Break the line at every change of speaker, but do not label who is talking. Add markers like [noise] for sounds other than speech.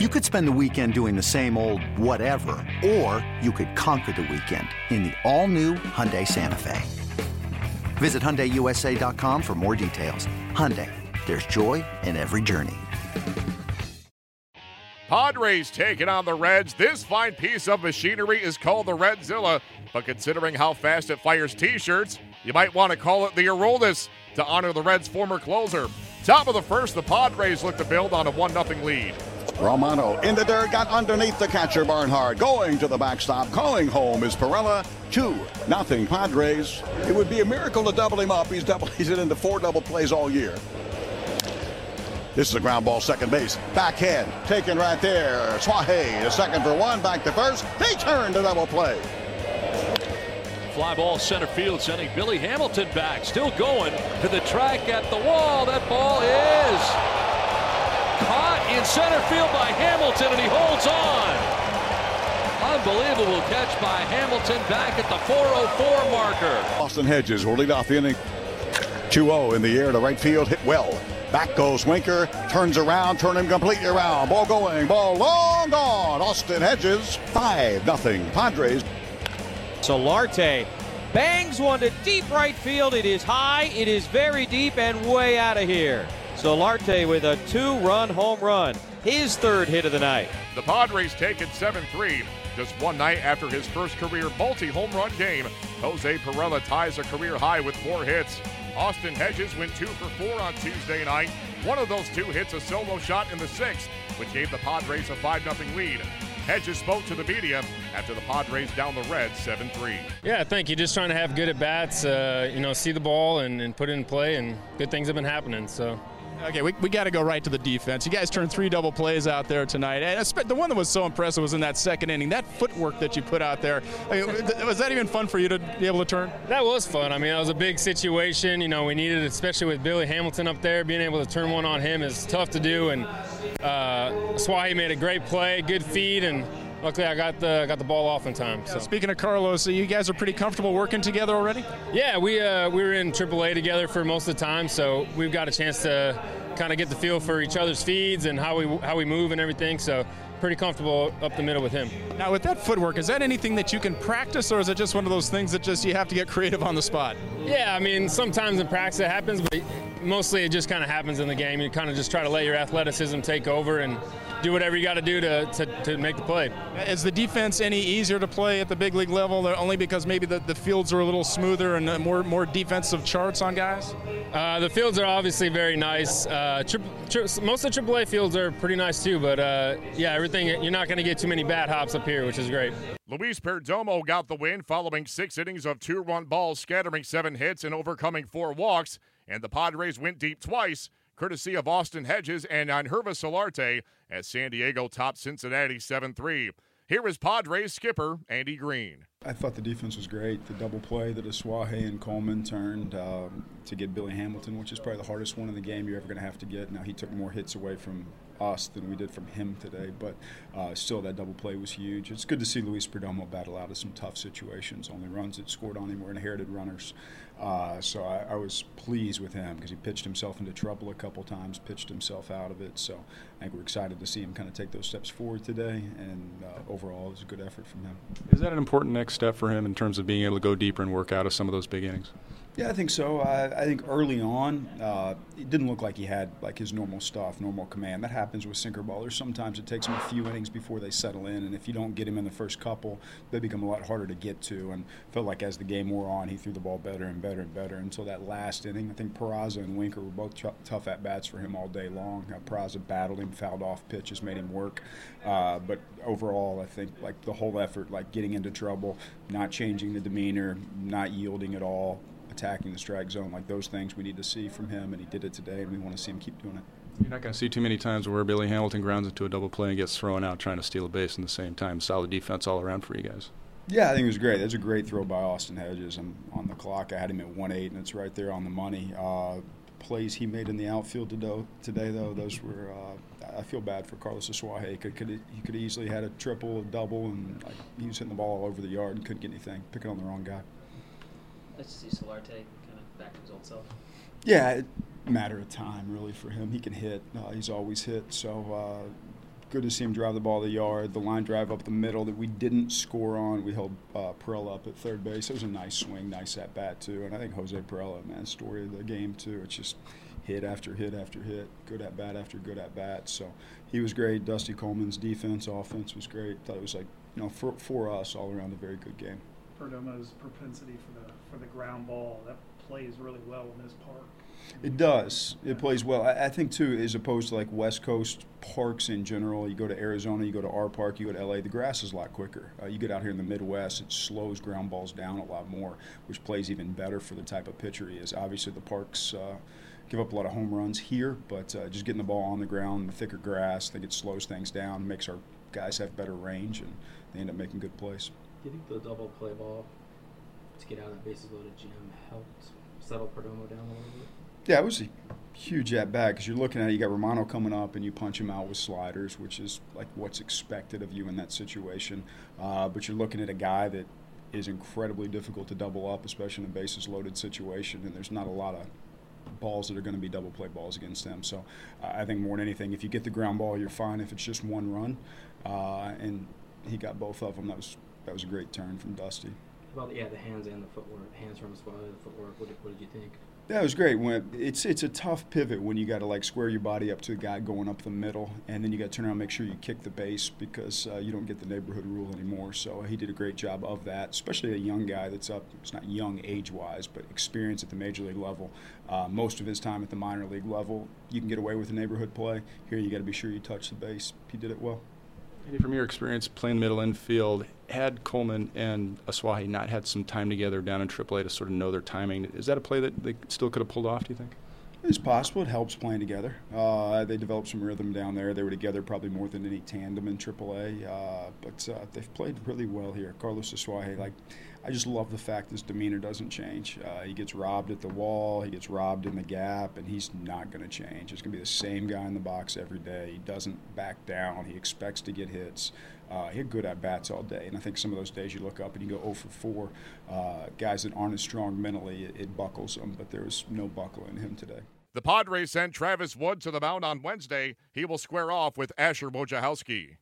You could spend the weekend doing the same old whatever, or you could conquer the weekend in the all-new Hyundai Santa Fe. Visit HyundaiUSA.com for more details. Hyundai, there's joy in every journey.
Padres taking on the Reds. This fine piece of machinery is called the Redzilla, but considering how fast it fires t-shirts, you might want to call it the Aroldis to honor the Reds' former closer. Top of the first, the Padres look to build on a 1-0 lead.
Romano in the dirt, got underneath the catcher Barnhart. Going to the backstop, calling home is Pirela. Two, nothing Padres. It would be a miracle to double him up. He's double, [laughs] he's into four double plays all year. This is a ground ball, second base. Backhand, taken right there. Asuaje to second for one, back to first. They turn to double play.
Fly ball center field, sending Billy Hamilton back. Still going to the track at the wall. That ball is caught in center field by Hamilton, and he holds on. Unbelievable catch by Hamilton back at the 404 marker.
Austin Hedges will lead off the inning. 2-0 in the air to right field, hit well. Back goes Winker, turns around, turn him completely around. Ball going, ball long gone. Austin Hedges, 5 nothing. Padres.
Solarte bangs one to deep right field. It is high, it is very deep, and way out of here. Solarte with a two run home run, his third hit of the night.
The Padres take it 7 3. Just one night after his first career multi home run game, Jose Pirela ties a career high with four hits. Austin Hedges went two for four on Tuesday night. One of those two hits a solo shot in the sixth, which gave the Padres a 5 0 lead. Hedges spoke to the media after the Padres down the Reds 7 3.
Yeah, I think you're just trying to have good at bats, uh, you know, see the ball and, and put it in play, and good things have been happening. So.
Okay, we, we got to go right to the defense. You guys turned three double plays out there tonight. And the one that was so impressive was in that second inning. That footwork that you put out there. I mean, was that even fun for you to be able to turn?
That was fun. I mean, that was a big situation. You know, we needed, especially with Billy Hamilton up there, being able to turn one on him is tough to do. And uh, Asuaje made a great play, good feed, and luckily I got the got the ball off in time. So.
Speaking of Carlos, you guys are pretty comfortable working together already.
Yeah, we uh, we were in AAA together for most of the time, so we've got a chance to kind of get the feel for each other's feeds and how we how we move and everything. So pretty comfortable up the middle with him.
Now, with that footwork, is that anything that you can practice, or is it just one of those things that just you have to get creative on the spot?
Yeah, I mean, sometimes in practice it happens, but mostly it just kind of happens in the game. You kind of just try to let your athleticism take over and do whatever you got to do to, to make the play.
Is the defense any easier to play at the big league level, only because maybe the, the fields are a little smoother and more more defensive charts on guys?
Uh, the fields are obviously very nice. Uh, tri- tri- most of the AAA fields are pretty nice too, but uh, yeah, everything you're not going to get too many bad hops up here, which is great.
Luis Perdomo got the win following six innings of two-run balls, scattering seven hits and overcoming four walks, and the Padres went deep twice courtesy of Austin Hedges and Yangervis Solarte as San Diego topped Cincinnati 7 3. Here is Padres skipper Andy Green.
I thought the defense was great. The double play that Asuaje and Coleman turned um, to get Billy Hamilton, which is probably the hardest one in the game you're ever going to have to get. Now, he took more hits away from us than we did from him today, but uh, still, that double play was huge. It's good to see Luis Perdomo battle out of some tough situations. Only runs that scored on him were inherited runners. Uh, so I, I, was pleased with him because he pitched himself into trouble a couple times, pitched himself out of it. So I think we're excited to see him kind of take those steps forward today, and uh, overall, it was a good effort from him.
Is that an important next step for him in terms of being able to go deeper and work out of some of those big innings?
Yeah, I think so. I, I think early on, uh, it didn't look like he had like his normal stuff, normal command. That happens with sinker ballers. Sometimes it takes them a few innings before they settle in, and if you don't get him in the first couple, they become a lot harder to get to. And felt like as the game wore on, he threw the ball better and better and better until that last inning. I think Peraza and Winker were both t- tough at bats for him all day long. Uh, Peraza battled him, fouled off pitches, made him work. Uh, but overall, I think like the whole effort, like getting into trouble, not changing the demeanor, not yielding at all attacking the strike zone, like those things we need to see from him, and he did it today, and we want to see him keep doing it.
You're not going to see too many times where Billy Hamilton grounds into a double play and gets thrown out trying to steal a base in the same time. Solid defense all around for you guys.
Yeah, I think it was great. That's a great throw by Austin Hedges. I'm on the clock. I had him at 1-8, and it's right there on the money. Uh, plays he made in the outfield today, though, those were. Uh, I feel bad for Carlos Asuaje. Could, could he could easily had a triple, a double, and like, he was hitting the ball all over the yard and couldn't get anything, picking on the wrong guy.
Let's see Solarte kind of back to his old self.
Yeah, it, matter of time really for him. He can hit. Uh, he's always hit. So uh, good to see him drive the ball the yard. The line drive up the middle that we didn't score on. We held uh, Pirela up at third base. It was a nice swing, nice at bat too. And I think Jose Pirela, man, story of the game too. It's just hit after hit after hit, good at bat after good at bat. So he was great. Dusty Coleman's defense, offense was great. Thought it was like you know for for us all around a very good game.
Perdomo's propensity for the for the ground ball that plays really well in this park.
It does. It plays well. I, I, think too, as opposed to like West Coast parks in general. You go to Arizona, you go to our park, you go to LA. The grass is a lot quicker. Uh, you get out here in the Midwest, it slows ground balls down a lot more, which plays even better for the type of pitcher he is. Obviously, the parks. Uh, give up a lot of home runs here, but uh, just getting the ball on the ground, the thicker grass, I think it slows things down, makes our guys have better range, and they end up making good plays.
Do you think the double play ball to get out of bases loaded Jim helped settle Perdomo down a little bit?
Yeah, it was a huge at bat because you're looking at it, you got Romano coming up and you punch him out with sliders, which is like what's expected of you in that situation. Uh, but you're looking at a guy that is incredibly difficult to double up, especially in a bases loaded situation, and there's not a lot of balls that are going to be double play balls against them. So uh, I think more than anything, if you get the ground ball, you're fine. If it's just one run, uh, and he got both of them, that was that was a great turn from Dusty.
About yeah, the hands and the footwork, hands from the spot, the footwork. What did, what did you think?
That was great. When it's it's a tough pivot when you got to like square your body up to the guy going up the middle, and then you got to turn around and make sure you kick the base because uh, you don't get the neighborhood rule anymore. So he did a great job of that, especially a young guy that's up. It's not young age-wise, but experience at the major league level. Uh, most of his time at the minor league level, you can get away with a neighborhood play. Here, you got to be sure you touch the base. He did it well.
Andy, from your experience playing middle infield, had Coleman and Asuaje not had some time together down in AAA to sort of know their timing, is that a play that they still could have pulled off, do you think?
It's possible. It helps playing together. Uh, they developed some rhythm down there. They were together probably more than any tandem in AAA. Uh, but uh, they've played really well here. Carlos Asuaje, like, I just love the fact his demeanor doesn't change. Uh, he gets robbed at the wall, he gets robbed in the gap, and he's not going to change. It's going to be the same guy in the box every day. He doesn't back down. He expects to get hits. Uh, he had good at bats all day, and I think some of those days you look up and you go 0 for 4. Uh, guys that aren't as strong mentally, it, it buckles them, but there was no buckle in him today.
The Padres sent Travis Wood to the mound on Wednesday. He will square off with Asher Wojciechowski.